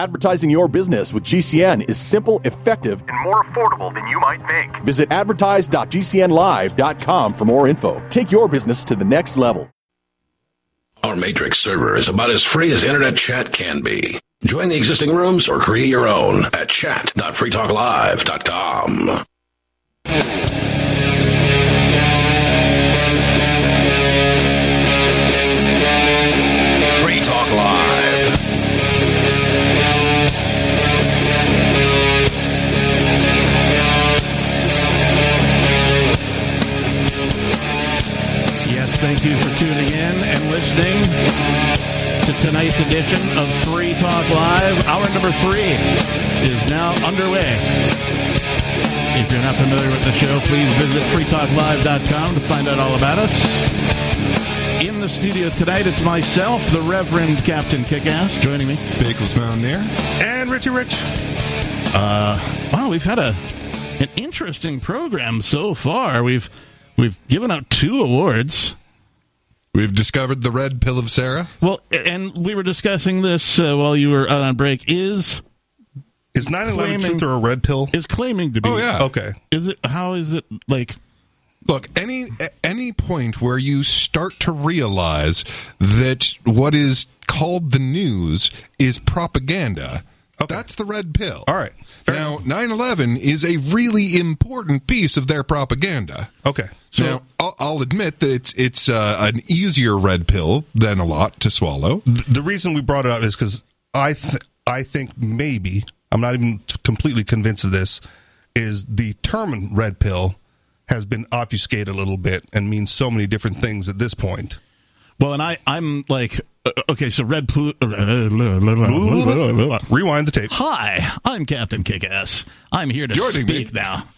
Advertising your business with GCN is simple, effective, and more affordable than you might think. Visit advertise.gcnlive.com for more info. Take your business to the next level. Our Matrix server is about as free as internet chat can be. Join the existing rooms or create your own at chat.freetalklive.com. thank you for tuning in and listening to tonight's edition of Free Talk Live. Hour number three is now underway. If you're not familiar with the show, please visit freetalklive.com to find out all about us. In the studio tonight, it's myself, the Reverend Captain Kickass, joining me. Bakeless Mountaineer. And Richie Rich. Uh, wow, we've had a an interesting program so far. We've we've given out two awards. We've discovered the red pill of Sarah. Well, and we were discussing this uh, while you were out on break. Is Is 9 11 truth or a red pill? is claiming to be? Oh, yeah. Okay. Is it? How is it like? Look, any any point where you start to realize that what is called the news is propaganda, that's the red pill. All right. Fair now, 9/11 is a really important piece of their propaganda. Okay. So now, I'll, I'll admit that it's it's uh, an easier red pill than a lot to swallow. Th- the reason we brought it up is because I, th- I think maybe, I'm not even completely convinced of this, is the term red pill has been obfuscated a little bit and means so many different things at this point. Well, and I I'm like okay, so red. Plu- Rewind the tape. Hi, I'm Captain Kickass. I'm here to me. speak now.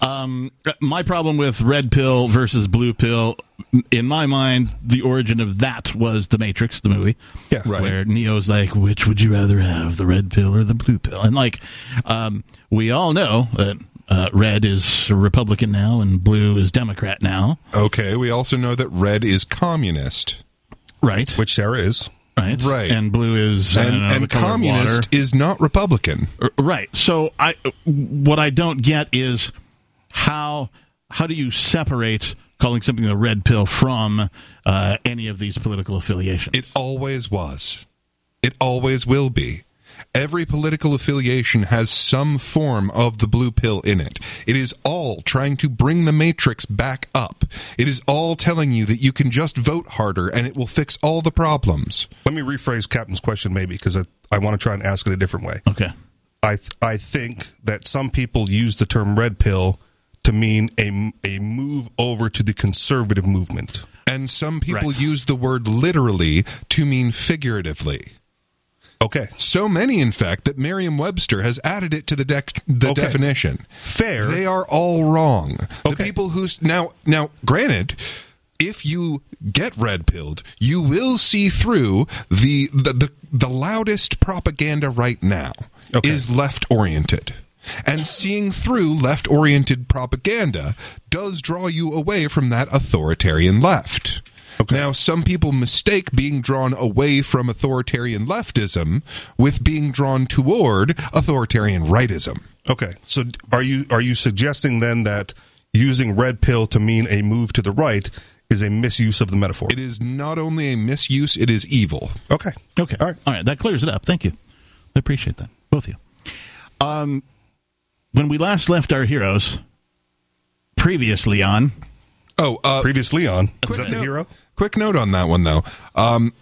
Um, my problem with red pill versus blue pill, in my mind, the origin of that was the Matrix, the movie. Yeah. Right. Where Neo's like, which would you rather have, the red pill or the blue pill? And like, um, we all know that uh, red is Republican now and blue is Democrat now, Okay, we also know that red is communist. Right? Which Sarah is. right, right. And blue is And, know, and communist is not Republican. Right. So I what I don't get is how how do you separate calling something the red pill from uh, any of these political affiliations? It always was. It always will be. Every political affiliation has some form of the blue pill in it. It is all trying to bring the matrix back up. It is all telling you that you can just vote harder and it will fix all the problems. Let me rephrase Captain's question maybe because I, I want to try and ask it a different way. okay. I th- I think that some people use the term red pill to mean a, a move over to the conservative movement. And some people Right. use the word literally to mean figuratively. Okay. So many, in fact, that Merriam Webster has added it to the, dec- the Okay. definition. Fair. They are all wrong. The people who now now granted, if you get red pilled, you will see through the the the, the loudest propaganda right now Okay. is left oriented. And seeing through left oriented propaganda does draw you away from that authoritarian left. Now, some people mistake being drawn away from authoritarian leftism with being drawn toward authoritarian rightism. Okay. So are you are you suggesting then that using red pill to mean a move to the right is a misuse of the metaphor? It is not only a misuse, it is evil. Okay. Okay. All right. All right. That clears it up. Thank you. I appreciate that. Both of you. Um, when we last left our heroes, previously on, Oh, uh, Previous Leon. Is that the note- hero? Quick note on that one, though. Um,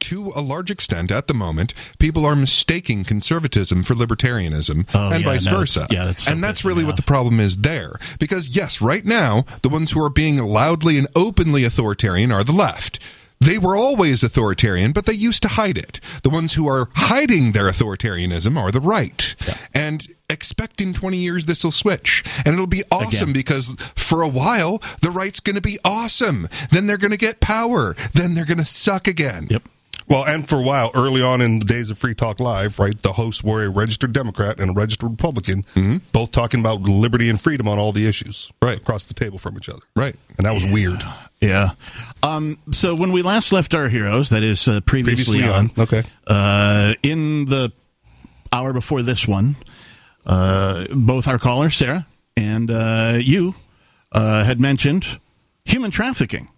to a large extent, at the moment, people are mistaking conservatism for libertarianism, Oh, and yeah, vice no, versa. yeah, that's so and that's really what the problem is there. Because yes, right now, the ones who are being loudly and openly authoritarian are the left. They were always authoritarian, but they used to hide it. The ones who are hiding their authoritarianism are the right. And expect in 20 years this will switch. And it'll be awesome Again. because for a while, the right's going to be awesome. Then they're going to get power. Then they're going to suck again. yep. Well, and for a while, early on in the days of Free Talk Live, right, the hosts were a registered Democrat and a registered Republican, mm-hmm. both talking about liberty and freedom on all the issues, Right. across the table from each other, Right. and that was weird. Yeah. Um, so when we last left our heroes, that is uh, previously, Previously on, okay. uh, in the hour before this one, uh, both our caller Sarah and uh, you uh, had mentioned human trafficking.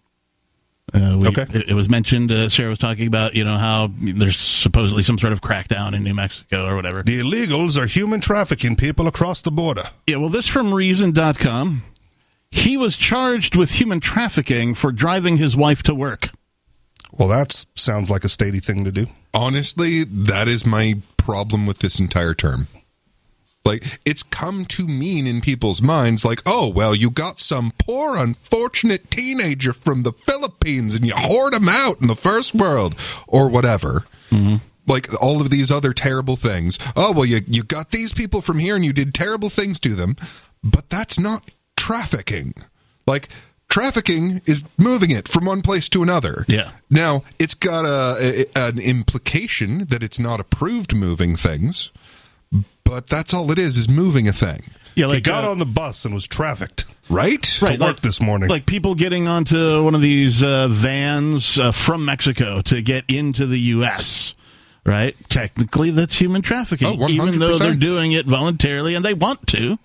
Uh, we, Okay. It, it was mentioned. Uh, Sarah was talking about you know how there's supposedly some sort of crackdown in New Mexico or whatever. The illegals are human trafficking people across the border. Yeah, well, this from Reason.com. He was charged with human trafficking for driving his wife to work. Well, that sounds like a statey thing to do. Honestly, that is my problem with this entire term. Like, it's come to mean in people's minds, like, oh, well, you got some poor, unfortunate teenager from the Philippines and you hoard him out in the first world, or whatever. Mm-hmm. Like, all of these other terrible things. Oh, well, you, you got these people from here and you did terrible things to them, but that's not trafficking. Like, trafficking is moving it from one place to another. Yeah. Now, it's got a, a an implication that it's not approved moving things, but that's all it is is moving a thing, Yeah, he like got uh, on the bus and was trafficked. right? right, work this morning. Like people getting onto one of these uh, vans uh, from Mexico to get into the U.S. Right? Technically, that's human trafficking, Oh, even though they're doing it voluntarily and they want to.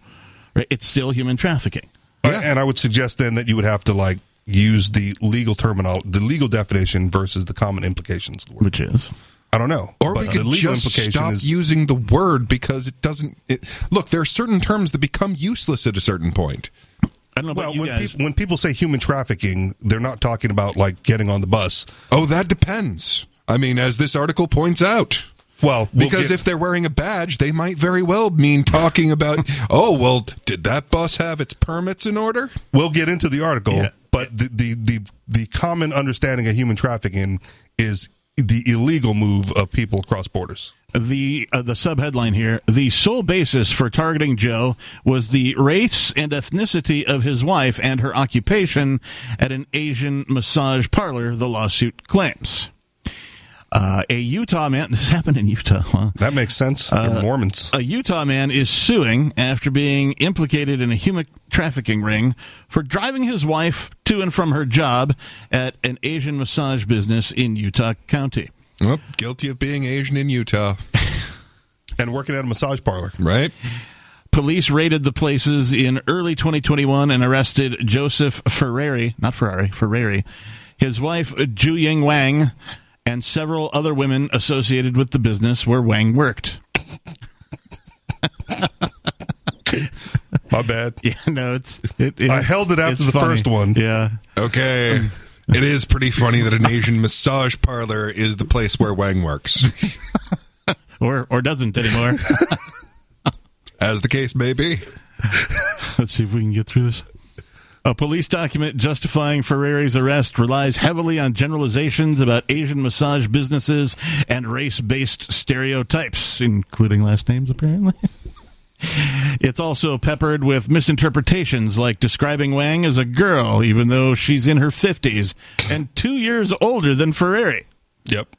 Right? It's still human trafficking. Uh, And I would suggest then that you would have to like use the legal terminal, the legal definition versus the common implications. of the word. Which is I don't know. Or but we could the legal just implication stop is using the word because it doesn't. It, look, there are certain terms that become useless at a certain point. I don't know well when guys. people when people say human trafficking, they're not talking about like getting on the bus. Oh, that depends. I mean, as this article points out. Well, we'll Because get- if they're wearing a badge, they might very well mean talking about, oh, well, did that bus have its permits in order? we'll get into the article, Yeah. but the, the the the common understanding of human trafficking is the illegal move of people across borders. the uh, the subheadline here the sole basis for targeting joe was the race and ethnicity of his wife and her occupation at an asian massage parlor the lawsuit claims uh, a utah man this happened in utah huh? That makes sense. Uh, Mormons. a Utah man is suing after being implicated in a human trafficking ring for driving his wife to and from her job at an Asian massage business in Utah County. Well, guilty of being Asian in Utah, and working at a massage parlor. right? Police raided the places in early 2021 and arrested Joseph Ferrari, not Ferrari, Ferrari, his wife Ju Ying Wang, and several other women associated with the business where Wang worked. My bad. Yeah, no, it's. It, it I is- held it after the funny. first one. Yeah. Okay. it is pretty funny that an Asian massage parlor is the place where Wang works, Or, or doesn't anymore. as the case may be. Let's see if we can get through this. A police document justifying Ferrari's arrest relies heavily on generalizations about Asian massage businesses and race based stereotypes, including last names, apparently. It's also peppered with misinterpretations like describing Wang as a girl, even though she's in her 50s and two years older than Ferrari. Yep.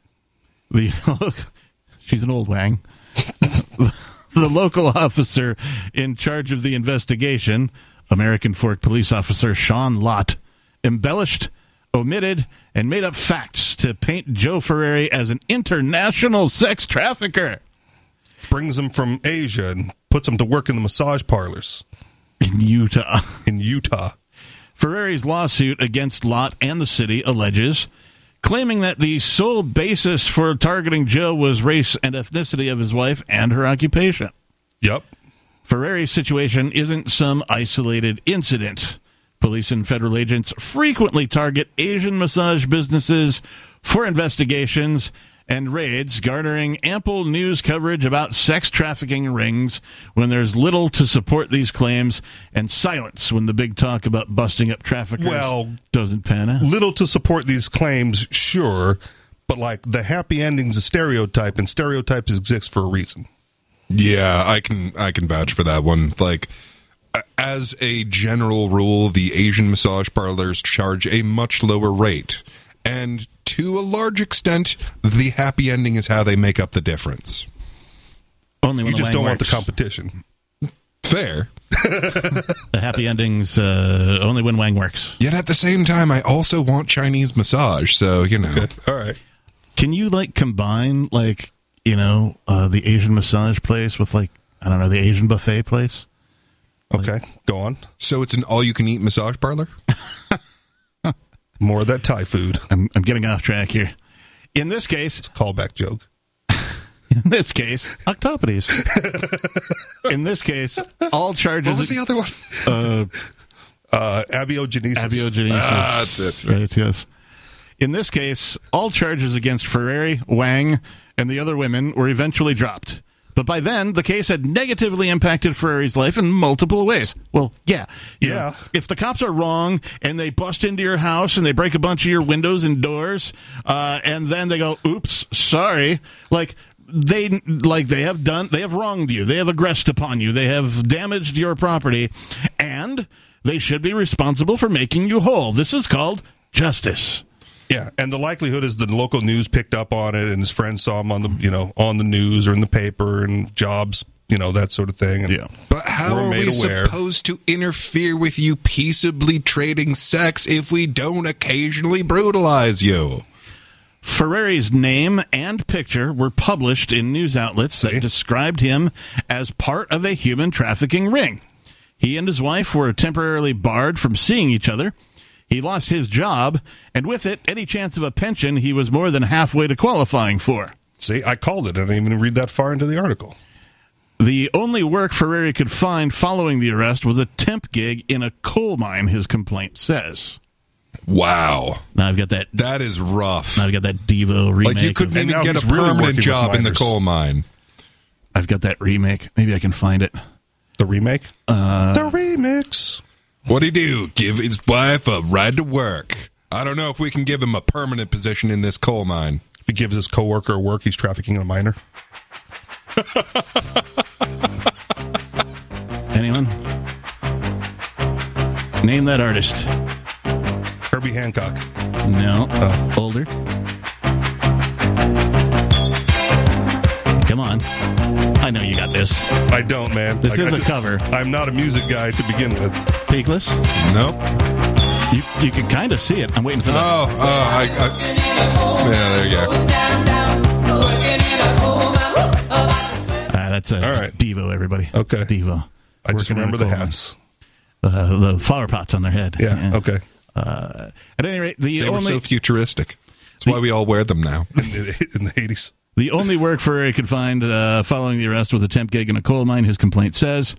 The she's an old Wang. the local officer in charge of the investigation, American Fork police officer Sean Lott, embellished, omitted, and made up facts to paint Joe Ferrari as an international sex trafficker Brings them from Asia and puts them to work in the massage parlors in Utah. in Utah. Ferrari's lawsuit against Lott and the city alleges claiming that the sole basis for targeting Joe was race and ethnicity of his wife and her occupation. Yep. Ferrari's situation isn't some isolated incident. Police and federal agents frequently target Asian massage businesses for investigations and raids, garnering ample news coverage about sex trafficking rings when there's little to support these claims, and silence when the big talk about busting up traffickers Well- doesn't pan out. Little to support these claims, sure, but like the happy ending's a stereotype, and stereotypes exist for a reason. Yeah, I can I can vouch for that one. Like as a general rule, the Asian massage parlors charge a much lower rate. And to a large extent, the happy ending is how they make up the difference. Only when You just don't want the competition. Fair. The happy endings uh, only when Wang works. Yet at the same time, I also want Chinese massage, so, you know. All right. Can you like combine like you know, uh, the Asian massage place with like I don't know the Asian buffet place. Okay, go on. So it's an all-you-can-eat massage parlor. More of that Thai food. I'm I'm getting off track here. In this case, it's a Callback joke. in this case, octopodes. in this case, all charges. What was the other one? Uh, Uh, abiogenesis. abiogenesis. Ah, that's it. Right, yes. In this case, all charges against Ferrari, Wang, and the other women were eventually dropped. But by then, the case had negatively impacted Ferrari's life in multiple ways. Well, yeah. Yeah. know, if the cops are wrong and they bust into your house and they break a bunch of your windows and doors, uh, and then they go, oops, sorry, like, they like they have done they have wronged you they have aggressed upon you they have damaged your property and they should be responsible for making you whole this is called justice Yeah, and the likelihood is the local news picked up on it, and his friends saw him on the you know on the news or in the paper, and jobs, you know that sort of thing. And But how We're we aware. supposed to interfere with you peaceably trading sex if we don't occasionally brutalize you? Ferrari's name and picture were published in news outlets See? that described him as part of a human trafficking ring. He and his wife were temporarily barred from seeing each other. He lost his job, and with it, any chance of a pension he was more than halfway to qualifying for. see, I called it. I didn't even read that far into the article. The only work Ferrari could find following the arrest was a temp gig in a coal mine, his complaint says. Wow. Now I've got that That is rough. now I've got that Devo remake. Like you couldn't And even get a really permanent job in the coal mine. I've got that remake. Maybe I can find it. The remake, Uh, the remix. What'd he do? Give his wife a ride to work. I don't know if we can give him a permanent position in this coal mine. If he gives his coworker work, he's trafficking a minor. Anyone? Name that artist. Herbie Hancock. No. Oh. Older. Come on. I know you got this. I don't, man. This Like, is I a just- cover. I'm not a music guy to begin with. Peakless. Nope. You you can kind of see it. I'm waiting for that. Oh, oh, I, I, yeah, there you go. Ah, that's a All right. Devo, everybody. Okay. Devo. I just Working in a remember the coal mine. hats. Uh, the flower pots on their head. Yeah. Okay. Uh, at any rate, the They were only so futuristic. That's why we all wear them now. In the, in the 80s. The only work Ferrari could find uh, following the arrest was a temp gig in a coal mine, his complaint says.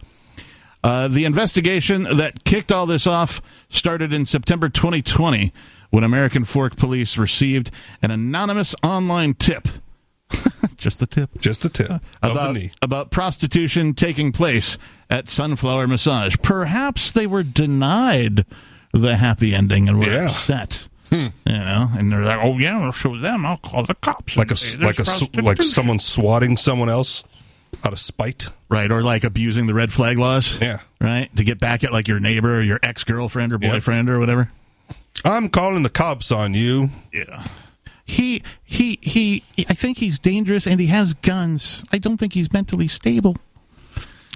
Uh, the investigation that kicked all this off started in September 2020 when American Fork Police received an anonymous online tip. Just the tip. Just the tip the About, knee. about prostitution taking place at Sunflower Massage. Perhaps they were denied the happy ending and were Yeah. upset. You know, and they're like, "Oh yeah, I'll show them. I'll call the cops." Like a say like a like prostitution." someone swatting someone else out of spite. right or like abusing the red flag laws Yeah. right to get back at like your neighbor or your ex-girlfriend or Yep. boyfriend or whatever I'm calling the cops on you. yeah he he he i think he's dangerous and he has guns i don't think he's mentally stable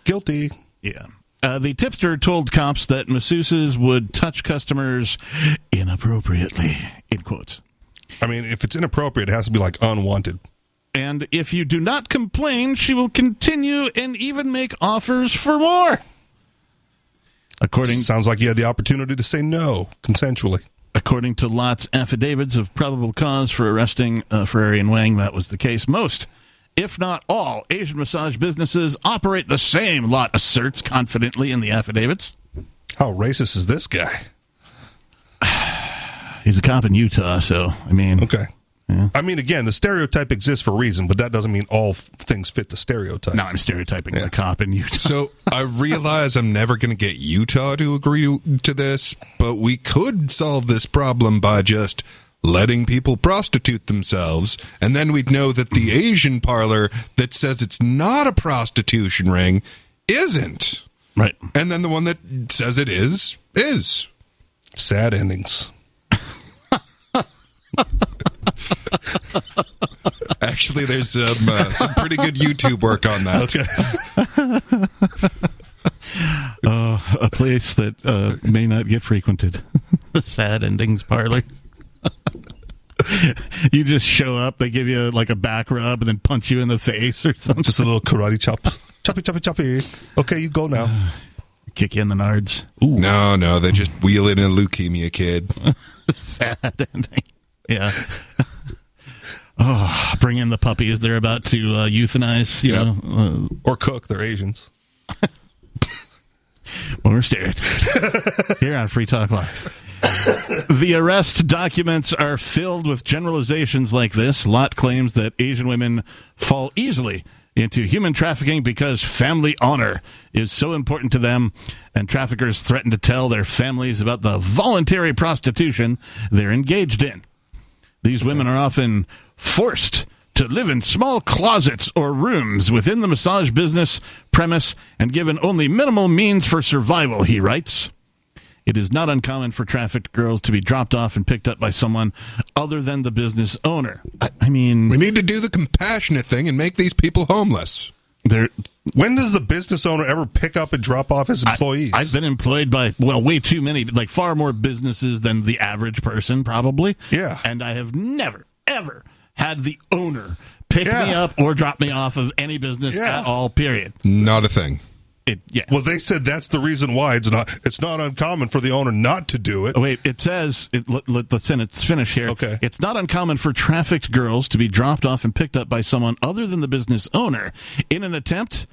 Guilty. yeah uh, the tipster told cops that masseuses would touch customers inappropriately in quotes I mean, if it's inappropriate, it has to be like unwanted. and if you do not complain she will continue and even make offers for more according Sounds like you had the opportunity to say no consensually. According to Lott's affidavits of probable cause for arresting uh, Ferrari and Wang, that was the case. Most, if not all, Asian massage businesses operate the same, Lott asserts confidently in the affidavits. How racist is this guy? He's a cop in Utah, so, I mean, Okay. Yeah. I mean, again, the stereotype exists for a reason, but that doesn't mean all f- things fit the stereotype. now I'm stereotyping the cop in Utah. So I realize I'm never going to get Utah to agree to this, but we could solve this problem by just letting people prostitute themselves, and then we'd know that the Asian parlor that says it's not a prostitution ring isn't. Right. And then the one that says it is, is. Sad endings. Actually, there's some, uh, some pretty good YouTube work on that. Okay. Uh, a place that uh, may not get frequented. the sad endings parlor. you just show up, they give you like a back rub and then punch you in the face or something. Just a little karate chop. Choppy, choppy, choppy. Okay, you go now. kick in the nards. No, no, they just wheel it in a leukemia kid. Sad ending. Yeah. oh, bring in the puppies they're about to uh, euthanize, you Yep. know, uh, Or cook. They're Asians. more stereotypes. Here on Free Talk Live. The arrest documents are filled with generalizations like this. Lott claims that Asian women fall easily into human trafficking because family honor is so important to them, and traffickers threaten to tell their families about the voluntary prostitution they're engaged in. These women are often forced to live in small closets or rooms within the massage business premise and given only minimal means for survival, he writes. It is not uncommon for trafficked girls to be dropped off and picked up by someone other than the business owner. I, I mean, We need to do the compassionate thing and make these people homeless. they're, When does the business owner ever pick up and drop off his employees? I've been employed by well, way too many, like far more businesses than the average person, probably. Yeah. and I have never ever had the owner pick Yeah. me up or drop me off of any business Yeah. at all. Period. Not a thing. It, yeah. well, they said that's the reason why it's not. It's not uncommon for the owner not to do it. Oh, wait, it says, it, let, let the sentence finish here. Okay. It's not uncommon for trafficked girls to be dropped off and picked up by someone other than the business owner in an attempt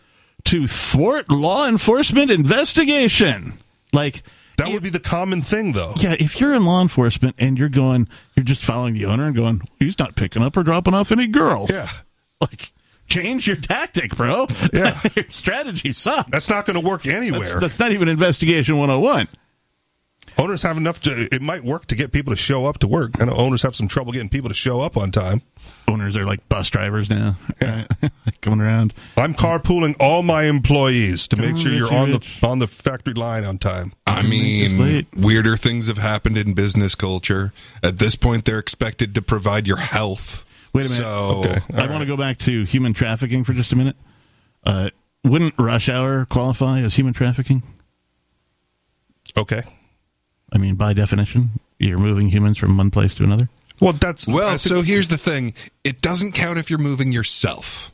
to thwart law enforcement investigation. Like, That would be the common thing, though. yeah, if you're in law enforcement and you're going, you're just following the owner and going, he's not picking up or dropping off any girls. Yeah, Like, change your tactic, bro. Yeah. your strategy sucks. that's not going to work anywhere. That's, that's not even investigation 101. owners have enough to. It might work to get people to show up to work. I know owners have some trouble getting people to show up on time. Owners are like bus drivers now, right? coming around. I'm carpooling all my employees to make Oh, sure you're Richie on the on the factory line on time. I mean, weirder things have happened in business culture. At this point, they're expected to provide your health. Wait a minute. So, Okay. I want to go back to human trafficking for just a minute. Uh, wouldn't rush hour qualify as human trafficking? Okay. I mean, by definition, you're moving humans from one place to another. Well, that's well, so here's the thing it doesn't count if you're moving yourself.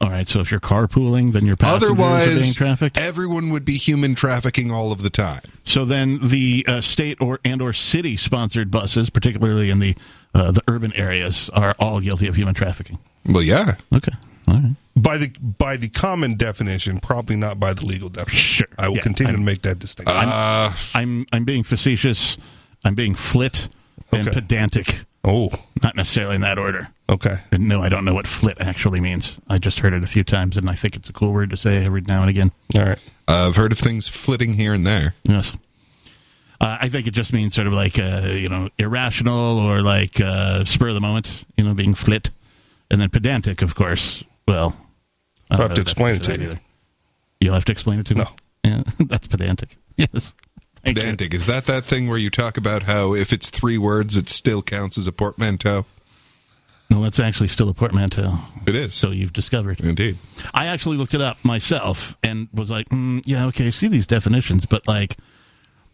All right, so if you're carpooling, then your passengers are being Otherwise, trafficked. everyone would be human trafficking all of the time. So then the uh, state or and or city sponsored buses, particularly in the uh, the urban areas, are all guilty of human trafficking. Well, yeah. Okay, all right. by the by the common definition, probably not by the legal definition. Sure. I will Yeah, continue I'm- to make that distinction. Uh, I'm I'm being facetious. I'm being flit and Okay. pedantic, oh, not necessarily in that order. okay. And no, I don't know what flit actually means. I just heard it a few times, and I think it's a cool word to say every now and again. All right. I've heard of things flitting here and there. Yes. Uh, I think it just means sort of like, uh, you know, irrational or like uh, spur of the moment, you know, being flit. And then pedantic, of course. Well, I I'll have to explain it to you. either. You'll have to explain it to me? No. Yeah, that's pedantic. Yes. Thank you. Pedantic. Is that that thing where you talk about how if it's three words, it still counts as a portmanteau? No, that's actually still a portmanteau. It is. So you've discovered. Indeed. I actually looked it up myself and was like, mm, yeah, okay, I see these definitions, but like,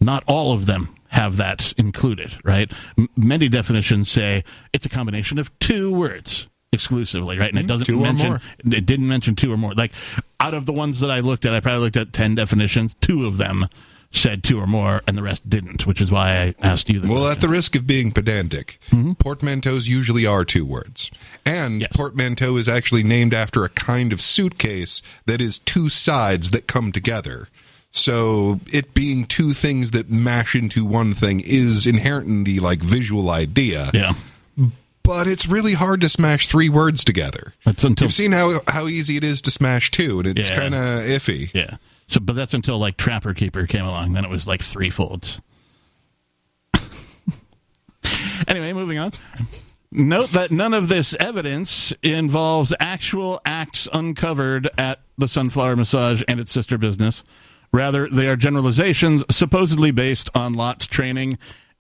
not all of them have that included, right? M- many definitions say it's a combination of two words exclusively, right? And it doesn't Mm-hmm. Two or mention more. it didn't mention two or more. Like out of the ones that I looked at, I probably looked at ten definitions. Two of them said two or more, and the rest didn't, which is why I asked you the Well, question. at the risk of being pedantic, portmanteaus usually are two words. And Yes. portmanteau is actually named after a kind of suitcase that is two sides that come together. So it being two things that mash into one thing is inherent in the like visual idea. yeah. But it's really hard to smash three words together. That's until You've seen how how easy it is to smash two, and it's Yeah. kind of iffy. Yeah. So, but that's until like Trapper Keeper came along. Then it was like three folds. anyway, moving on. Note that none of this evidence involves actual acts uncovered at the Sunflower Massage and its sister business. Rather, they are generalizations supposedly based on Lott's training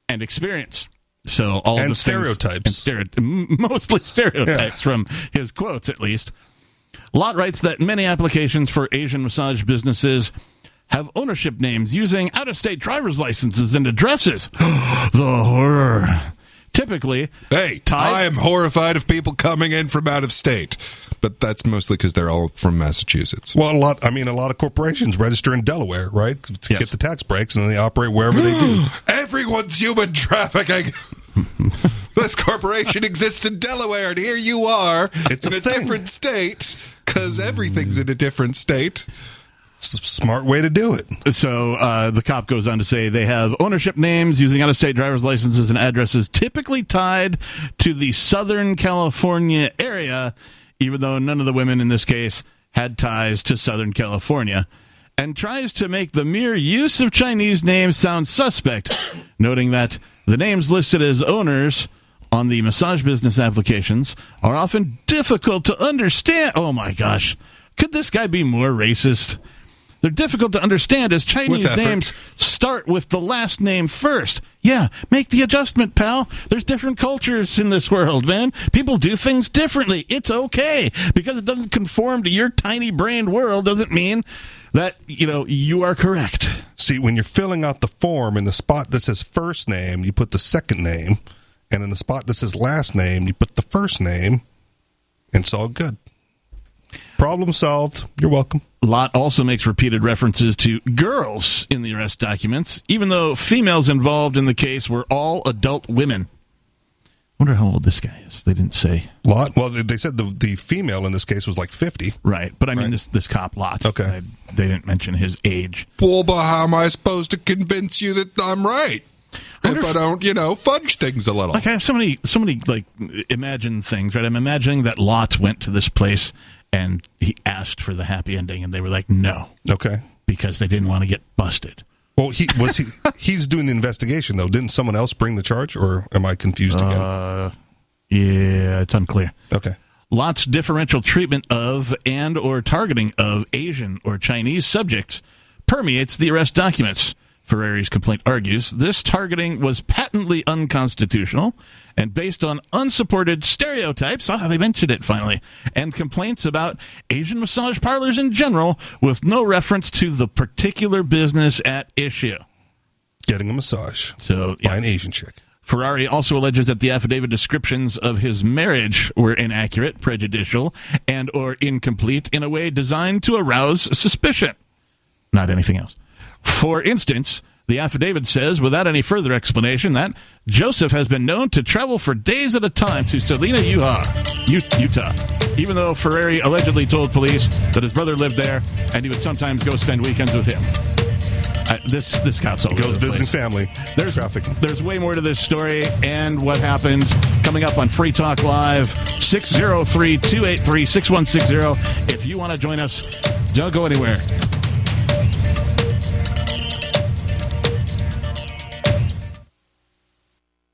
and experience. So all And the things- stereotypes. and m- mostly stereotypes from his quotes, at least. Lott writes that many applications for Asian massage businesses have ownership names using out of state driver's licenses and addresses. the horror. Typically Hey, tied. I am horrified of people coming in from out of state, but that's mostly because they're all from Massachusetts. Well, a lot. I mean, a lot of corporations register in Delaware, right, to Yes. get the tax breaks, and then they operate wherever they do. Everyone's human trafficking. this corporation exists in Delaware, and here you are It's in a a, thing. different state because everything's in a different state. Smart way to do it. So uh, the cop goes on to say they have ownership names using out of state driver's licenses and addresses typically tied to the Southern California area, even though none of the women in this case had ties to Southern California, and tries to make the mere use of Chinese names sound suspect, noting that the names listed as owners on the massage business applications are often difficult to understand. Oh my gosh. Could this guy be more racist? They're difficult to understand as Chinese names start with the last name first. Yeah, make the adjustment, pal. There's different cultures in this world, man. People do things differently. It's okay. Because it doesn't conform to your tiny brained world doesn't mean that, you know, you are correct. See, when you're filling out the form in the spot that says first name, you put the second name, and in the spot that says last name, you put the first name, and it's all good. Problem solved. You're welcome. Lott also makes repeated references to girls in the arrest documents, even though females involved in the case were all adult women. Wonder how old this guy is. They didn't say. Lott. Well, they they said the the female in this case was like 50. Right, but I mean Right. this this cop Lott. Okay. I- they didn't mention his age. Well, but how am I supposed to convince you that I'm right if I don't, you know, fudge things a little? Like I have so many so many like imagine things. Right, I'm imagining that Lott went to this place and he asked for the happy ending, and they were like no Okay. because they didn't want to get busted. Well, he was he. he's doing the investigation though. Didn't someone else bring the charge, or am I confused again? Uh, yeah, it's unclear. okay. Lott's differential treatment of and or targeting of Asian or Chinese subjects permeates the arrest documents. Ferrari's complaint argues this targeting was patently unconstitutional and based on unsupported stereotypes. Ah, they mentioned it finally. And complaints about Asian massage parlors in general with no reference to the particular business at issue. Getting a massage So, by yeah. an Asian chick. Ferrari also alleges that the affidavit descriptions of his marriage were inaccurate, prejudicial, and or incomplete in a way designed to arouse suspicion. Not anything else. For instance, the affidavit says, without any further explanation, that Joseph has been known to travel for days at a time to Salina, Utah, Utah, even though Ferrari allegedly told police that his brother lived there and he would sometimes go spend weekends with him. Uh, this this cop's all Goes visiting family. There's trafficking. There's way more to this story and what happened coming up on Free Talk Live 603 283 6160. If you want to join us, don't go anywhere.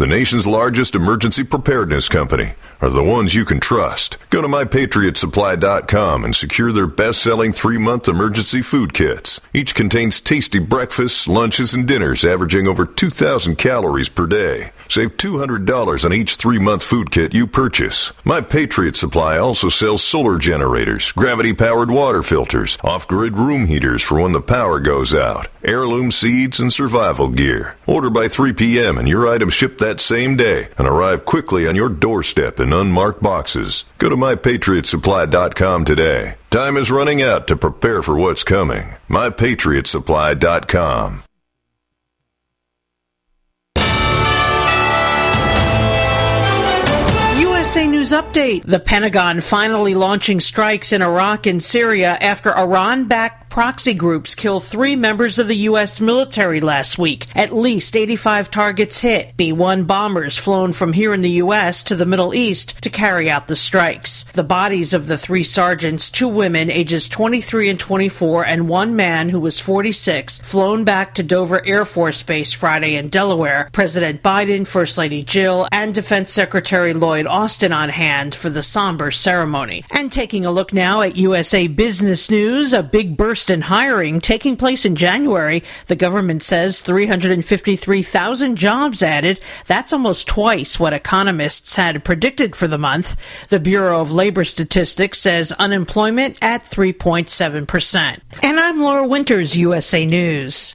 the nation's largest emergency preparedness company, are the ones you can trust. Go to mypatriotsupply.com and secure their best selling three month emergency food kits. Each contains tasty breakfasts, lunches, and dinners averaging over 2,000 calories per day. Save $200 on each three month food kit you purchase. My Patriot Supply also sells solar generators, gravity powered water filters, off grid room heaters for when the power goes out, heirloom seeds, and survival gear. Order by 3 p.m. and your items ship that same day and arrive quickly on your doorstep in unmarked boxes. Go to mypatriotsupply.com today. Time is running out to prepare for what's coming. mypatriotsupply.com. USA News Update. The Pentagon finally launching strikes in Iraq and Syria after Iran backed proxy groups killed three members of the U.S. military last week. At least 85 targets hit. B 1 bombers flown from here in the U.S. to the Middle East to carry out the strikes. The bodies of the three sergeants, two women ages 23 and 24, and one man who was 46, flown back to Dover Air Force Base Friday in Delaware. President Biden, First Lady Jill, and Defense Secretary Lloyd Austin on hand for the somber ceremony. And taking a look now at USA Business News, a big burst in hiring taking place in January. The government says 353,000 jobs added. That's almost twice what economists had predicted for the month. The Bureau of Labor Statistics says unemployment at 3.7%. And I'm Laura Winters, USA News.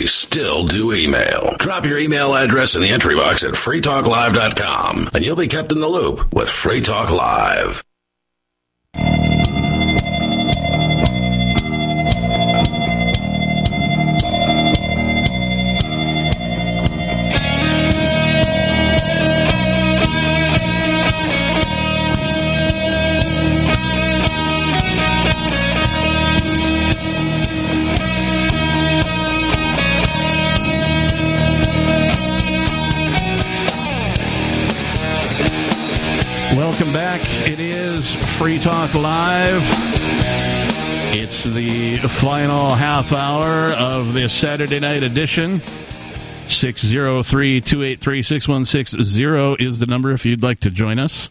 We still do email. Drop your email address in the entry box at freetalklive.com and you'll be kept in the loop with Free Talk Live. Welcome back. It is Free Talk Live. It's the final half hour of this Saturday night edition. 603 283 6160 is the number if you'd like to join us.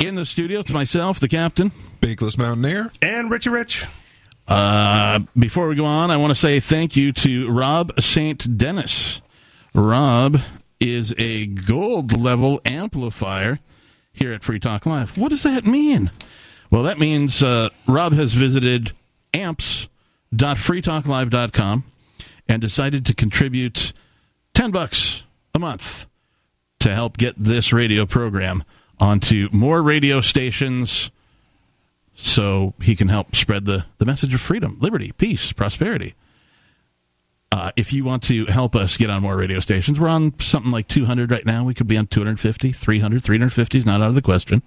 In the studio, it's myself, the captain, Bakeless Mountaineer, and Richie Rich. Uh, before we go on, I want to say thank you to Rob St. Dennis. Rob is a gold level amplifier here at Free Talk Live. What does that mean? Well, that means uh, Rob has visited amps.freetalklive.com and decided to contribute 10 bucks a month to help get this radio program onto more radio stations so he can help spread the, the message of freedom, liberty, peace, prosperity. Uh, if you want to help us get on more radio stations, we're on something like 200 right now. We could be on 250, 300, 350 is not out of the question.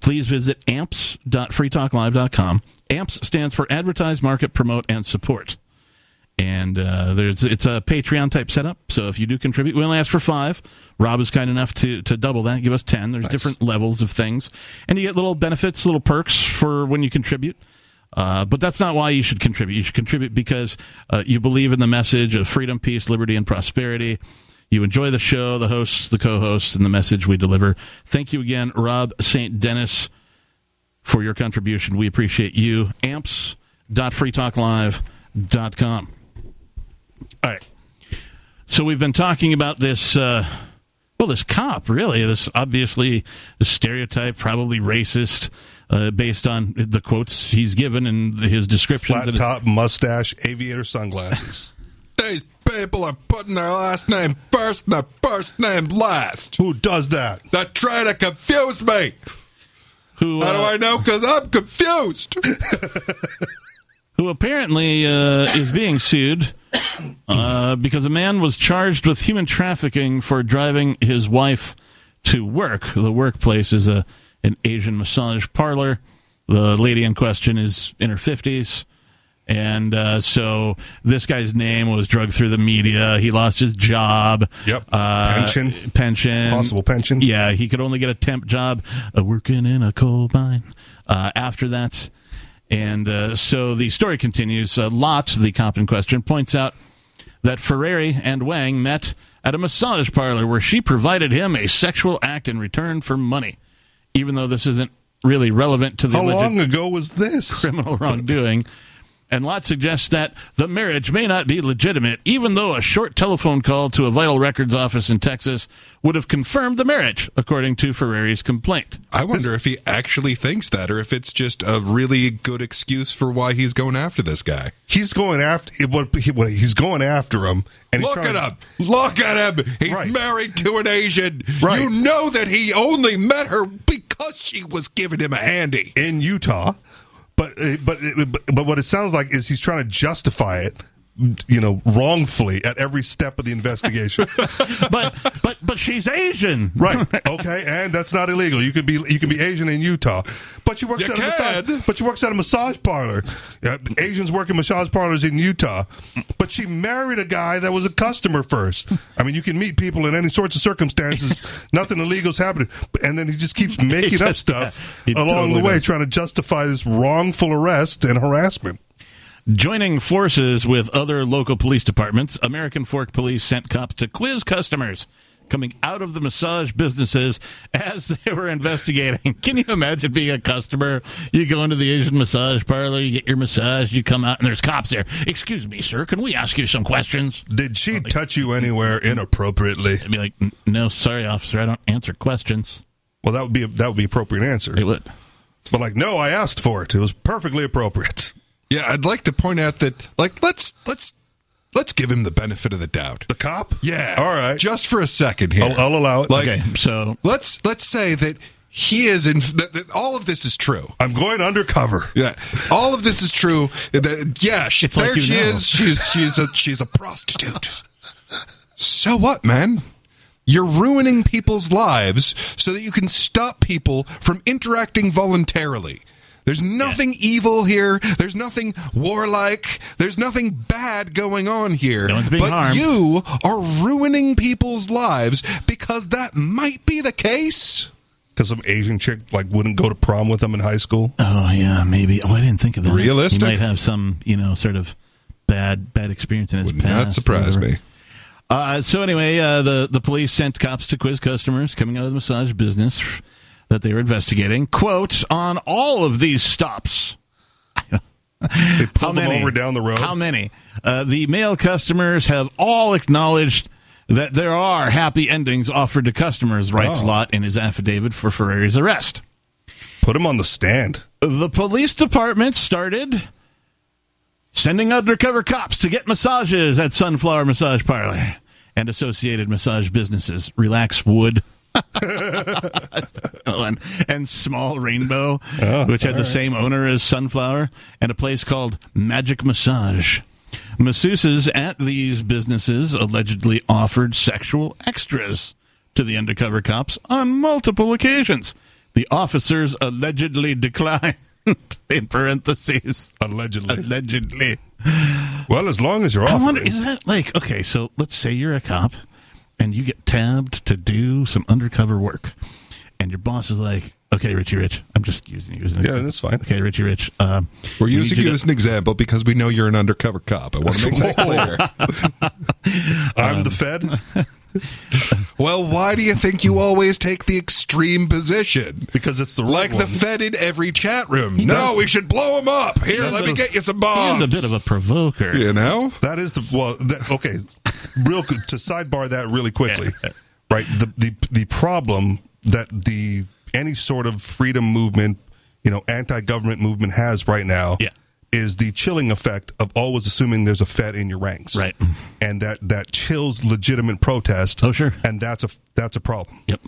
Please visit amps.freetalklive.com. AMPS stands for Advertise, Market, Promote, and Support. And uh, there's it's a Patreon type setup. So if you do contribute, we only ask for five. Rob is kind enough to, to double that, give us 10. There's nice. different levels of things. And you get little benefits, little perks for when you contribute. Uh, but that's not why you should contribute. You should contribute because uh, you believe in the message of freedom, peace, liberty, and prosperity. You enjoy the show, the hosts, the co hosts, and the message we deliver. Thank you again, Rob St. Dennis, for your contribution. We appreciate you. Amps.freetalklive.com. All right. So we've been talking about this. Uh, well, this cop, really, this obviously a stereotype, probably racist, uh, based on the quotes he's given and his descriptions. Flat top, mustache, aviator sunglasses. These people are putting their last name first and their first name last. Who does that? They're trying to confuse me. who How do uh, I know? Because I'm confused. who apparently uh, is being sued uh, because a man was charged with human trafficking for driving his wife to work. The workplace is a an Asian massage parlor. The lady in question is in her fifties. And uh, so this guy's name was drugged through the media. He lost his job. Yep. Uh, Pension. Pension. Possible pension. Yeah, he could only get a temp job uh, working in a coal mine uh, after that. And uh, so the story continues. Uh, Lott, the cop in question, points out that Ferrari and Wang met at a massage parlor where she provided him a sexual act in return for money, even though this isn't really relevant to the How long ago was this? criminal wrongdoing. And Lott suggests that the marriage may not be legitimate, even though a short telephone call to a vital records office in Texas would have confirmed the marriage, according to Ferrari's complaint. I wonder if he actually thinks that, or if it's just a really good excuse for why he's going after this guy. He's going after what? He, what he's going after him, and he's Look trying at to- him! Look at him! He's Right. married to an Asian. Right. You know that he only met her because she was giving him a handy. in Utah, but uh, but but but what it sounds like is he's trying to justify it, you know, wrongfully at every step of the investigation. But but but she's Asian, right? Okay, and that's not illegal. You can be you can be Asian in Utah, but she works You at a massage. But she works at a massage parlor. Uh, Asians work in massage parlors in Utah, but she married a guy that was a customer first. I mean, you can meet people in any sorts of circumstances. Nothing illegal's happening, and then he just keeps making up stuff along totally the way, does. trying to justify this wrongful arrest and harassment. Joining forces with other local police departments, American Fork Police sent cops to quiz customers coming out of the massage businesses as they were investigating. Can you imagine being a customer? You go into the Asian massage parlor, you get your massage, you come out, and there's cops there. Excuse me, sir, can we ask you some questions? Did she touch you anywhere inappropriately? I'd be like, no, sorry, officer, I don't answer questions. Well, that would be a, that would be appropriate answer. It would. But like, no, I asked for it. It was perfectly appropriate. Yeah, I'd like to point out that, like, let's let's let's give him the benefit of the doubt. The cop? Yeah, All right. just for a second here. I'll, I'll allow it. Like, Okay, so let's let's say that he is in that, that all of this is true. I'm going undercover. Yeah, all of this is true. That- yeah, she, It's like there you she know. is. She's she's a she's a prostitute. So what, man? You're ruining people's lives so that you can stop people from interacting voluntarily. There's nothing evil here. There's nothing warlike. There's nothing bad going on here. No one's being but harmed. you are ruining people's lives because that might be the case. Because some Asian chick like wouldn't go to prom with him in high school. Oh yeah, maybe. Oh, I didn't think of that. Realistic? He might have some, you know, sort of bad bad experience in his Would past. not surprise me. Uh, so anyway, uh, the the police sent cops to quiz customers coming out of the massage business that they were investigating. Quote on all of these stops. They How pulled many? over down the road. How many? Uh, the male customers have all acknowledged that there are happy endings offered to customers. Writes Oh. Lott in his affidavit for Ferrari's arrest. Put him on the stand. the police department started sending undercover cops to get massages at Sunflower Massage Parlor and associated massage businesses. Relax Wood. Oh, and, and Small Rainbow, oh. which had the same owner as Sunflower, and a place called Magic Massage. Masseuses at these businesses allegedly offered sexual extras to the undercover cops on multiple occasions. The officers allegedly declined, in parentheses, Allegedly. allegedly. well, as long as you're I off. wonder, is that like, okay, so let's say you're a cop and you get tabbed to do some undercover work. And your boss is like, okay, Richie Rich, I'm just using you as an Yeah, example. that's fine. Okay, Richie Rich. Uh, We're we using you to- as an example because we know you're an undercover cop. I want to make that clear. I'm Um, the Fed well, why do you think you always take the extreme position? because it's the right Like the. Fed in every chat room. no, does- we should blow him up. Here, let a- me get you some He bombs. is a bit of a provoker. you know? That is the well. That, okay, real to sidebar that really quickly. Right, the the the problem that the any sort of freedom movement, you know, anti-government movement has right now. Yeah. Is the chilling effect of always assuming there's a Fed in your ranks, Right. And that that chills legitimate protest. Oh, sure. and that's a that's a problem. Yep.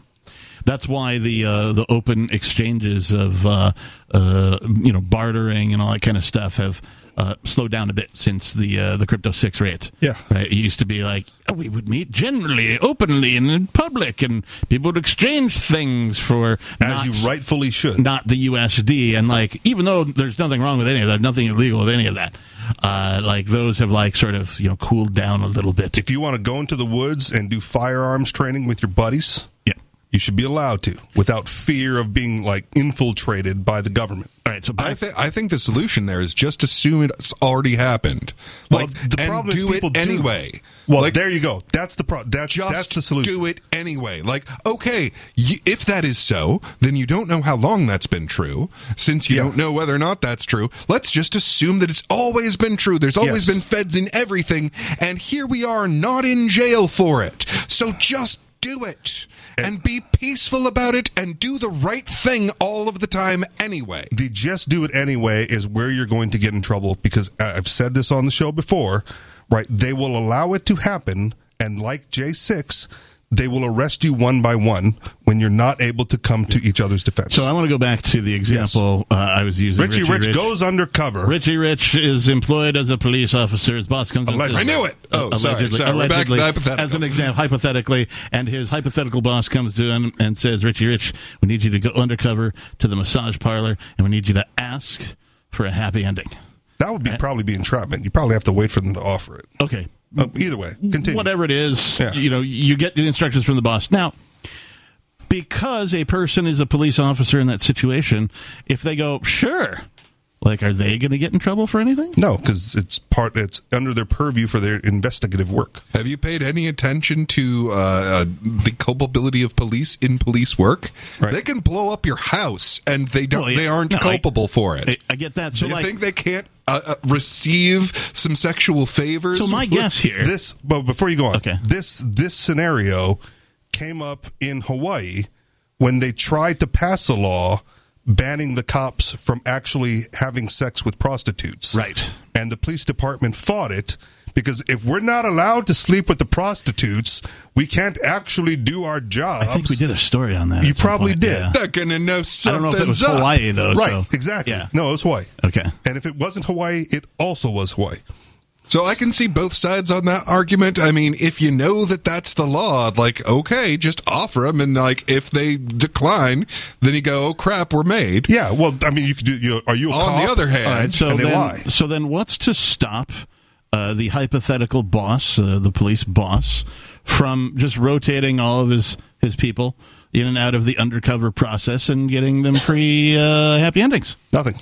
That's why the uh, the open exchanges of uh, uh, you know bartering and all that kind of stuff have uh, slowed down a bit since the uh, the crypto six raids. Yeah. right. It used to be like oh, we would meet generally, openly, and in public, and people would exchange things for As not- you rightfully should. not the USD. And like, even though there's nothing wrong with any of that, nothing illegal with any of that, uh, like those have like sort of you know cooled down a little bit. If you want to go into the woods and do firearms training with your buddies. You should be allowed to without fear of being like infiltrated by the government. All right. So I back, think I think the solution there is just assume it's already happened. Well, Like, the and problem is do people it do. anyway. Well, like, there you go. That's the pro- that's just that's the solution. do it anyway. Like, okay, y- if that is so, then you don't know how long that's been true. Since you Yeah. don't know whether or not that's true, let's just assume that it's always been true. There's always Yes. been feds in everything, and here we are, not in jail for it. So just do it. And be peaceful about it and do the right thing all of the time anyway. the just do it anyway is where you're going to get in trouble because I've said this on the show before, right? They will allow it to happen, and like J6, they will arrest you one by one when you're not able to come to each other's defense. so I want to go back to the example uh, I was using. Richie, Rich, goes undercover. Richie Rich is employed as a police officer. His boss comes and says- I knew it. Oh, Uh, sorry, allegedly, sorry. We're back allegedly, hypothetical. as an example, hypothetically, and his hypothetical boss comes to him and says, "Richie Rich, we need you to go undercover to the massage parlor, and we need you to ask for a happy ending." that would be probably be entrapment. You probably have to wait for them to offer it. Okay, Uh, either way, continue. whatever it is, Yeah. you know, you get the instructions from the boss. Now, because a person is a police officer in that situation, if they go, sure, like, are they going to get in trouble for anything? No, because it's part. It's under their purview for their investigative work. Have you paid any attention to uh, uh, the culpability of police in police work? Right. They can blow up your house, and they don't. Well, yeah. They aren't No, I- culpable for it. I, I get that. So, Do you like, think they can't uh, uh, receive some sexual favors? so my guess here. This, but before you go on, Okay. this this scenario came up in Hawaii when they tried to pass a law banning the cops from actually having sex with prostitutes. Right. And the police department fought it because if we're not allowed to sleep with the prostitutes, we can't actually do our jobs. I think we did a story on that. You probably point, did. yeah. They're gonna know I something's don't know if it was up. Hawaii though. Right, so- exactly. Yeah. No, it was Hawaii. Okay. And if it wasn't Hawaii, it also was Hawaii. So I can see both sides on that argument. I mean, if you know that that's the law, like okay, just offer them, and like if they decline, then you go, oh crap, we're made. Yeah, well, I mean, you could do. You know, are you a On cop? the other hand, All right. So And they then, lie. so then, what's to stop uh, the hypothetical boss, uh, the police boss, from just rotating all of his his people in and out of the undercover process and getting them free uh, happy endings nothing.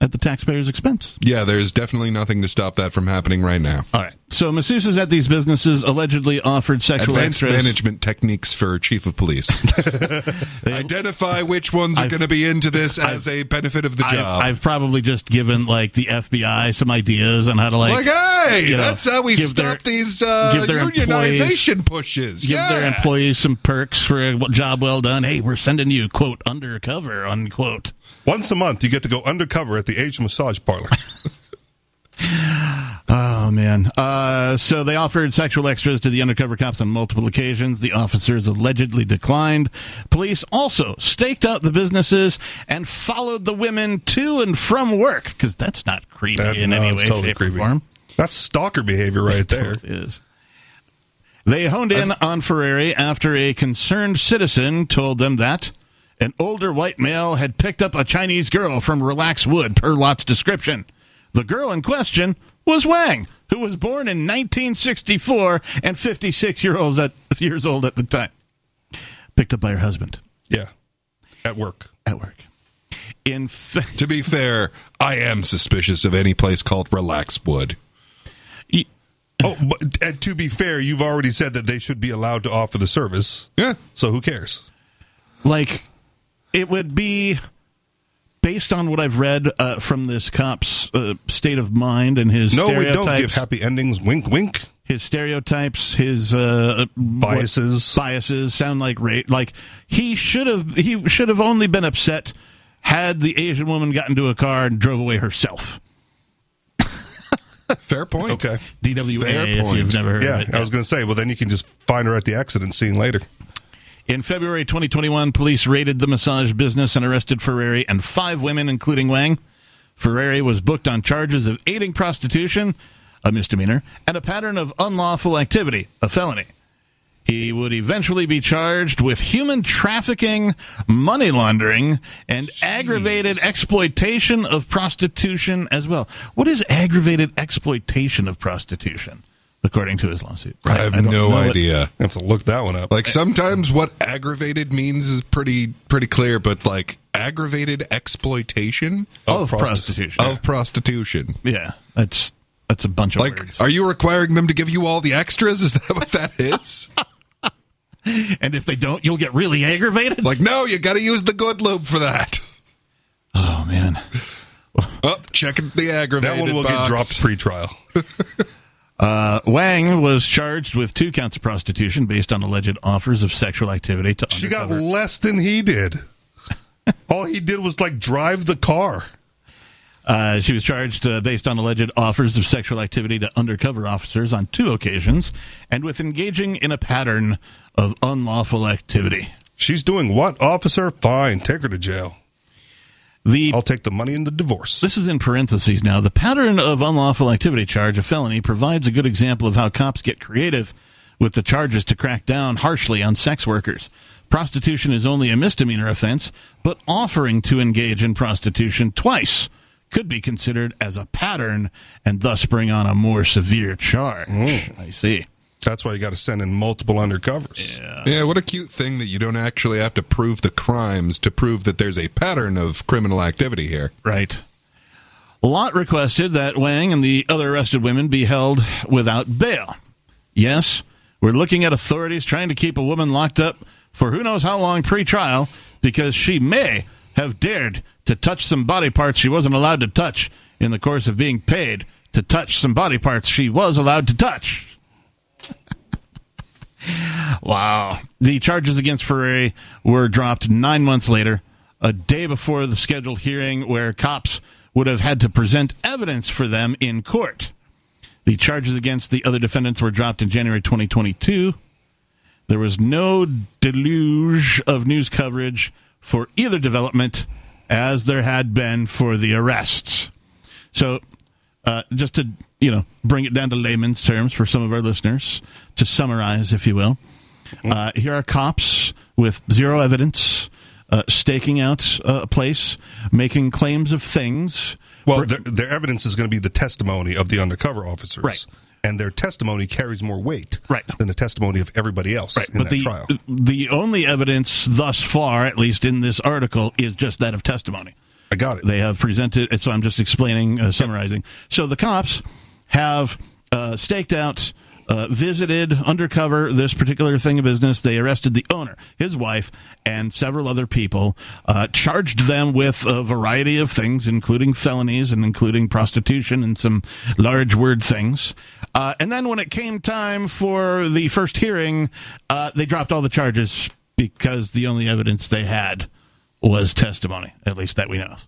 at the taxpayer's expense? yeah, there's definitely nothing to stop that from happening right now. All right. So masseuses at these businesses allegedly offered sexual Advanced extras. management techniques for chief of police. they, Identify which ones are I've- going to be into this as a benefit of the I've, job. I've probably just given like the FBI some ideas on how to like, like, hey, you know, that's how we stop their- these uh, give their unionization pushes. give yeah. their employees some perks for a job well done. Hey, we're sending you quote undercover unquote. Once a month, you get to go undercover at the Asian massage parlor. Oh man! Uh, so they offered sexual extras to the undercover cops on multiple occasions. The officers allegedly declined. Police also staked out the businesses and followed the women to and from work because that's not creepy That- in no, any way, totally shape, creepy. or form. That's stalker behavior right there. Totally is. They honed in on Ferrari after a concerned citizen told them that an older white male had picked up a Chinese girl from Relax Wood, per Lott's description. The girl in question was Wang, who was born in 1964 and 56 year old at, years old at the time. Picked up by her husband Yeah, at work. at work. In fa- To be fair, I am suspicious of any place called Relaxwood. Y- Oh, but and to be fair, you've already said that they should be allowed to offer the service. Yeah. So who cares? like it would be based on what I've read uh, from this cop's uh, state of mind and his No, we don't give happy endings. Wink, wink. his stereotypes, his uh, Biases. what- biases sound like rape. Like he should have, he should have only been upset had the Asian woman got into a car and drove away herself. Fair point. Okay. DWA, Fair if point. you've never heard Yeah, of it. I was going to say. Well, then you can just find her at the accident scene later. In February 2021, police raided the massage business and arrested Ferrari and five women, including Wang. Ferrari was booked on charges of aiding prostitution, a misdemeanor, and a pattern of unlawful activity, a felony. He would eventually be charged with human trafficking, money laundering, and aggravated exploitation of prostitution as well. What is aggravated exploitation of prostitution, according to his lawsuit? I have don't no know what- idea. Have to look that one up. Like sometimes what aggravated means is pretty pretty clear, but like aggravated exploitation of prosti- prostitution. of prostitution. yeah, that's that's a bunch of Like, words. are you requiring them to give you all the extras? Is that what that is? and if they don't, you'll get really aggravated. It's like, no, you got to use the good lube for that. oh man. Oh, checking the aggravated that one will box. get dropped pre-trial. Uh, Wang was charged with two counts of prostitution based on alleged offers of sexual activity to undercover. She got less than he did. All he did was like drive the car. Uh, she was charged uh, based on alleged offers of sexual activity to undercover officers on two occasions and with engaging in a pattern of unlawful activity. She's doing what, officer? Fine, take her to jail. The I'll take the money and the divorce. This is in parentheses now. The pattern of unlawful activity charge, a felony, provides a good example of how cops get creative with the charges to crack down harshly on sex workers. Prostitution is only a misdemeanor offense, but offering to engage in prostitution twice could be considered as a pattern and thus bring on a more severe charge. Mm. I see. That's why you got to send in multiple undercovers. Yeah, yeah, what a cute thing that you don't actually have to prove the crimes to prove that there's a pattern of criminal activity here. Right. Lott requested that Wang and the other arrested women be held without bail. Yes, we're looking at authorities trying to keep a woman locked up for who knows how long pre trial because she may have dared to touch some body parts she wasn't allowed to touch in the course of being paid to touch some body parts she was allowed to touch. Wow. The charges against Ferrari were dropped nine months later, a day before the scheduled hearing where cops would have had to present evidence for them in court. The charges against the other defendants were dropped in January 2022. There was no deluge of news coverage for either development as there had been for the arrests. So, uh, just to you know bring it down to layman's terms for some of our listeners, to summarize, if you will, uh, here are cops with zero evidence, uh, staking out uh, a place, making claims of things. Well, their, their evidence is going to be the testimony of the undercover officers. Right. And their testimony carries more weight Right. than the testimony of everybody else in but that the trial. the only evidence thus far, at least in this article, is just that of testimony. I got it. They have presented, so I'm just explaining, uh, summarizing. So the cops have uh, staked out, uh, visited undercover this particular thing of business. They arrested the owner, his wife, and several other people, uh, charged them with a variety of things, including felonies and including prostitution and some large word things. Uh, and then when it came time for the first hearing, uh, they dropped all the charges because the only evidence they had was testimony, at least that we know. of.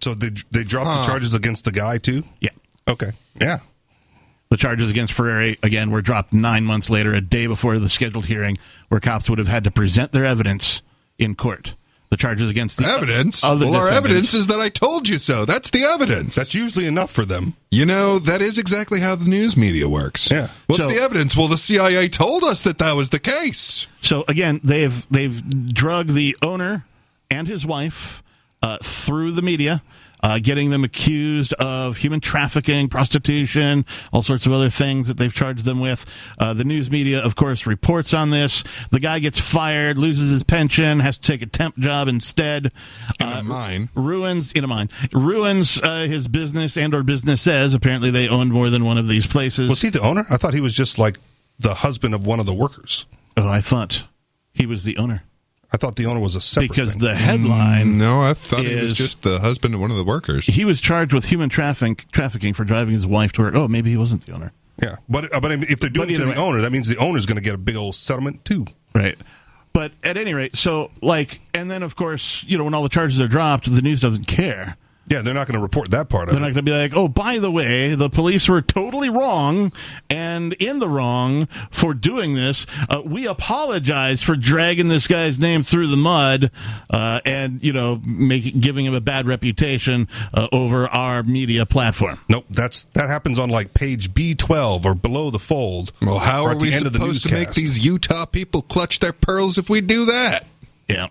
So they, they dropped the charges against the guy, too? Yeah. Okay. Yeah. The charges against Ferrari, again, were dropped nine months later, a day before the scheduled hearing, where cops would have had to present their evidence in court. The charges against the Evidence? other well, our evidence is that I told you so. That's the evidence. That's usually enough for them. you know, that is exactly how the news media works. Yeah. What's So- the evidence? Well, the CIA told us that that was the case. So again, they've they've drugged the owner and his wife uh, through the media, uh, getting them accused of human trafficking, prostitution, all sorts of other things that they've charged them with. Uh, the news media, of course, reports on this. The guy gets fired, loses his pension, has to take a temp job instead. Uh, mine. ruins in a mine ruins uh, his business and or business says apparently they owned more than one of these places. Was he the owner? I thought he was just like the husband of one of the workers. oh, I thought he was the owner I thought the owner was a separate because thing. the headline No, I thought he was just the husband of one of the workers. he was charged with human traffic, trafficking for driving his wife to work. Oh, maybe he wasn't the owner. Yeah, but uh, but if they're doing it to the way. owner, that means the owner's going to get a big old settlement too. Right. But at any rate, so like, and then of course, you know, when all the charges are dropped, the news doesn't care Yeah, they're not going to report that part of it. They're not going to be like, oh, by the way, the police were totally wrong and in the wrong for doing this. Uh, we apologize for dragging this guy's name through the mud uh, and, you know, make, giving him a bad reputation uh, over our media platform. Nope, that's that happens on like page B twelve or below the fold. Well, how are we end the supposed to make these Utah people clutch their pearls if we do that? Yeah.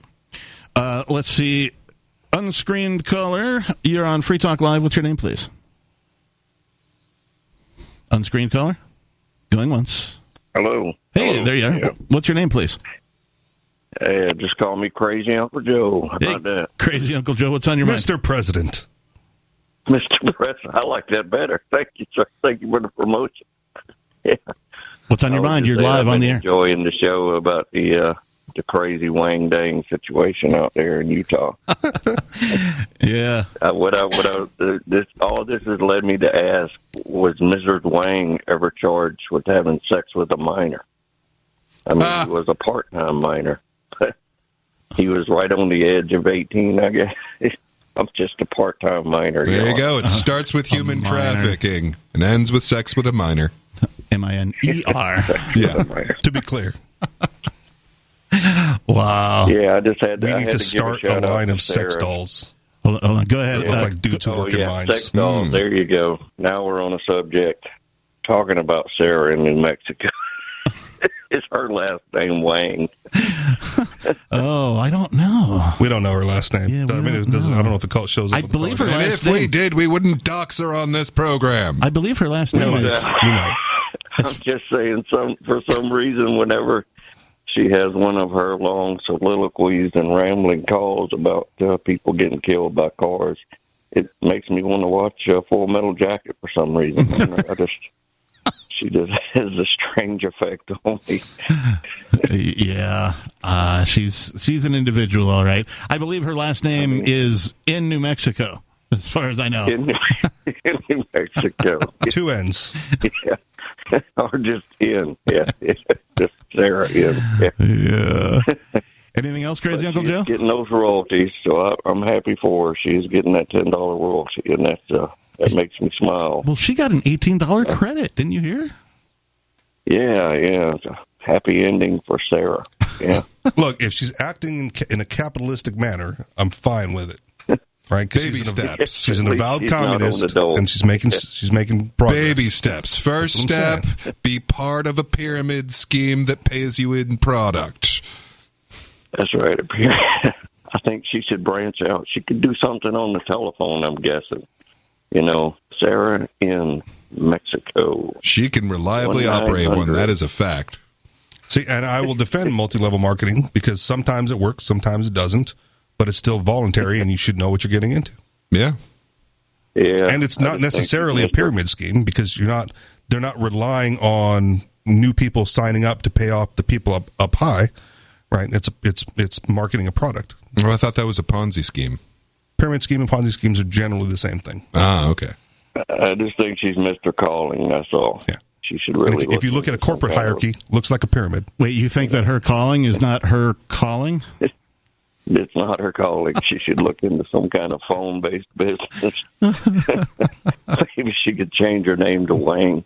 Uh, let's see. Unscreened caller, you're on Free Talk Live. What's your name, please? Unscreened caller? Going once. Hello. Hey, Hello. there you are. Yeah. What's your name, please? Hey, just call me Crazy Uncle Joe. How about that? Crazy Uncle Joe, what's on your mind? Mr. President. Mr. President, I like that better. Thank you, sir. Thank you for the promotion. Yeah. What's on your I was mind? You're live on the air. Enjoying the show about the uh, the crazy Wang Dang situation out there in Utah. Yeah. uh, what I what I uh, this all this has led me to ask was Mrs. Wang ever charged with having sex with a minor? I mean, Ah. he was a part time minor. he was right on the edge of eighteen, I guess. I'm just a part time minor. There you know. go. It starts with human trafficking and ends with sex with a minor. M I N E R. Yeah. Minor. To be clear, Wow. Yeah, I just had to. we I need had to start a shout out line to of sex Sarah. dolls. Hold on, hold on. Go ahead. That look Uh, like dudes who Oh work in mines. sex dolls. There you go. Now we're on a subject talking about Sarah in New Mexico. it's her last name Wang. oh, I don't know. We don't know her last name. Yeah, we I mean, don't doesn't, know. I don't know if it call, shows up. I believe her phone. And last if we did, we wouldn't dox her on this program. I believe her last name We is. might. We might. I'm just saying, some for some reason, whenever she has one of her long soliloquies and rambling calls about uh, people getting killed by cars, it makes me want to watch uh, Full Metal Jacket for some reason. I just, she just has a strange effect on me. Yeah, uh, she's she's an individual, all right. I believe her last name is in New Mexico, as far as I know. in, in New Mexico. Two ends. Yeah. or just in. Yeah. just Sarah in. Yeah. Yeah. Anything else, crazy Uncle She's Joe? Getting those royalties, so I, I'm happy for her. She's getting that ten dollar royalty, and that's uh, that makes me smile. Well, she got an eighteen dollar credit, didn't you hear? Yeah, yeah. It's a happy ending for Sarah. Yeah. Look, if she's acting in, ca- in a capitalistic manner, I'm fine with it. Right? 'Cause Baby she's an, steps. She's an avowed she's not on the communist, dole. and she's making she's making progress. Baby steps. First That's step, be part of a pyramid scheme that pays you in product. That's right. I think she should branch out. She could do something on the telephone, I'm guessing. You know, Sarah in Mexico. She can reliably operate one. That is a fact. See, and I will defend multi-level marketing because sometimes it works, sometimes it doesn't, but it's still voluntary, and you should know what you're getting into. Yeah. Yeah. and it's not necessarily a pyramid scheme because you're not they're not relying on new people signing up to pay off the people up up high right it's it's it's marketing a product Well, I thought that was a Ponzi scheme. pyramid scheme and ponzi schemes are generally the same thing Ah, okay. I just think she's Mr. Calling. That's all. Yeah. She should really. if, if you look at a corporate hierarchy looks like a pyramid Wait, you think that her calling is not her calling? it's not her calling. She should look into some kind of phone-based business. Maybe she could change her name to Wang.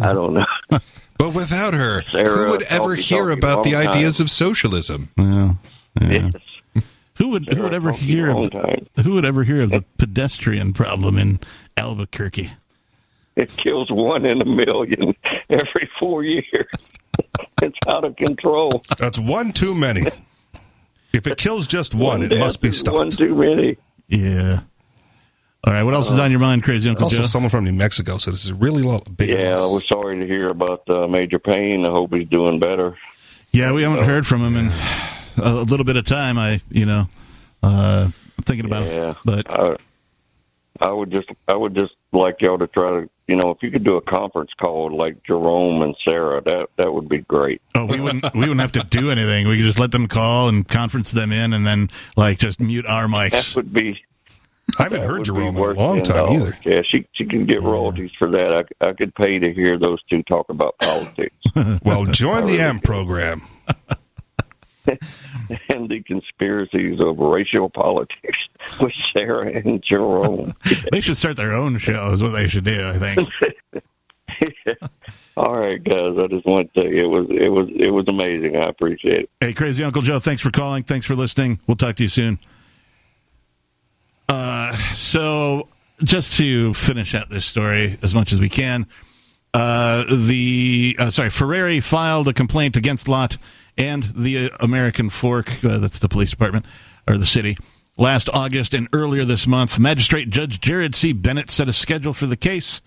I don't know. But without her, Sarah, who would ever talkie, hear talkie, about the long ideas of socialism? Well, yeah. Yes. Who would who would ever hear of the, who would ever hear of the pedestrian problem in Albuquerque? It kills one in a million every four years. it's out of control. that's one too many if it kills just one it must be stopped. One stopped too many. Yeah. All right. What else is on your mind, crazy Uncle also Joe? someone from new mexico said this is a really lo- big Yeah, I loss. was sorry to hear about uh, Major Payne. I hope he's doing better. Yeah, we haven't heard from him in a little bit of time. I, you know, uh, thinking about Yeah, it, but I, I would just, I would just like y'all to try to, you know, if you could do a conference call like Jerome and Sarah, that that would be great. oh, we wouldn't we wouldn't have to do anything. We could just let them call and conference them in, and then like just mute our mics. That would be. i haven't heard jerome in a long time $10. either Yeah, she she can get royalties for that. I, I could pay to hear those two talk about politics well join the amp program and the conspiracies of racial politics. with Sarah and Jerome. they should start their own show. Is what they should do. I think. All right, guys. I just want to tell you it was it was it was amazing. I appreciate it. Hey, crazy Uncle Joe. Thanks for calling. Thanks for listening. We'll talk to you soon. Uh, so just to finish out this story as much as we can, uh, the uh, sorry Ferrari filed a complaint against Lott and the American Fork. Uh, that's the police department or the city. Last August and earlier this month, Magistrate Judge Jared C. Bennett set a schedule for the case.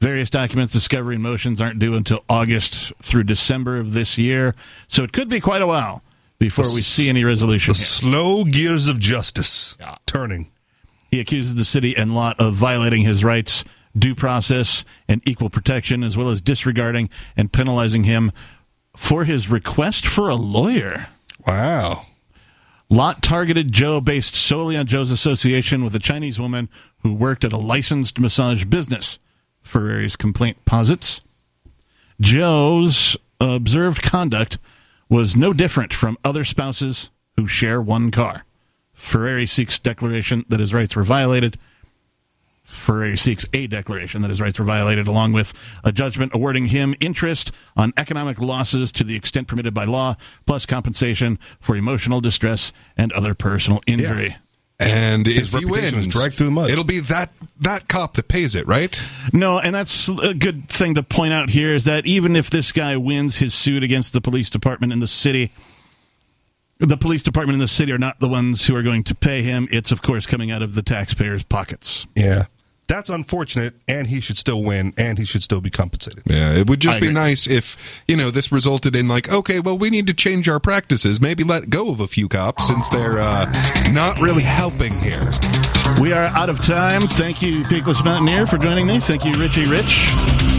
Various documents, discovery, and motions aren't due until August through December of this year, so it could be quite a while before we see any resolution. The here. slow gears of justice turning. He accuses the city and Lott of violating his rights, due process, and equal protection, as well as disregarding and penalizing him for his request for a lawyer. Wow. Lott targeted Joe based solely on Joe's association with a Chinese woman who worked at a licensed massage business. Ferrari's complaint posits. Joe's observed conduct was no different from other spouses who share one car. Ferrari seeks declaration that his rights were violated. Ferrari seeks a declaration that his rights were violated, along with a judgment awarding him interest on economic losses to the extent permitted by law, plus compensation for emotional distress and other personal injury. And His if he wins, dragged through the mud. it'll be that that cop that pays it, right? No, and that's a good thing to point out here is that even if this guy wins his suit against the police department in the city, the police department in the city are not the ones who are going to pay him. It's, of course, coming out of the taxpayers' pockets. Yeah. That's unfortunate, and he should still win, and he should still be compensated. Yeah, it would just I be agree. nice if, you know, this resulted in like, okay, well, we need to change our practices. Maybe let go of a few cops since they're uh, not really helping here. We are out of time. Thank you, Peakless Mountaineer, for joining me. Thank you, Richie Rich,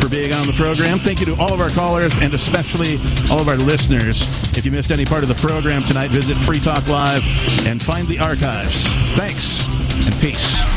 for being on the program. Thank you to all of our callers and especially all of our listeners. If you missed any part of the program tonight, visit Free Talk Live and find the archives. Thanks and peace.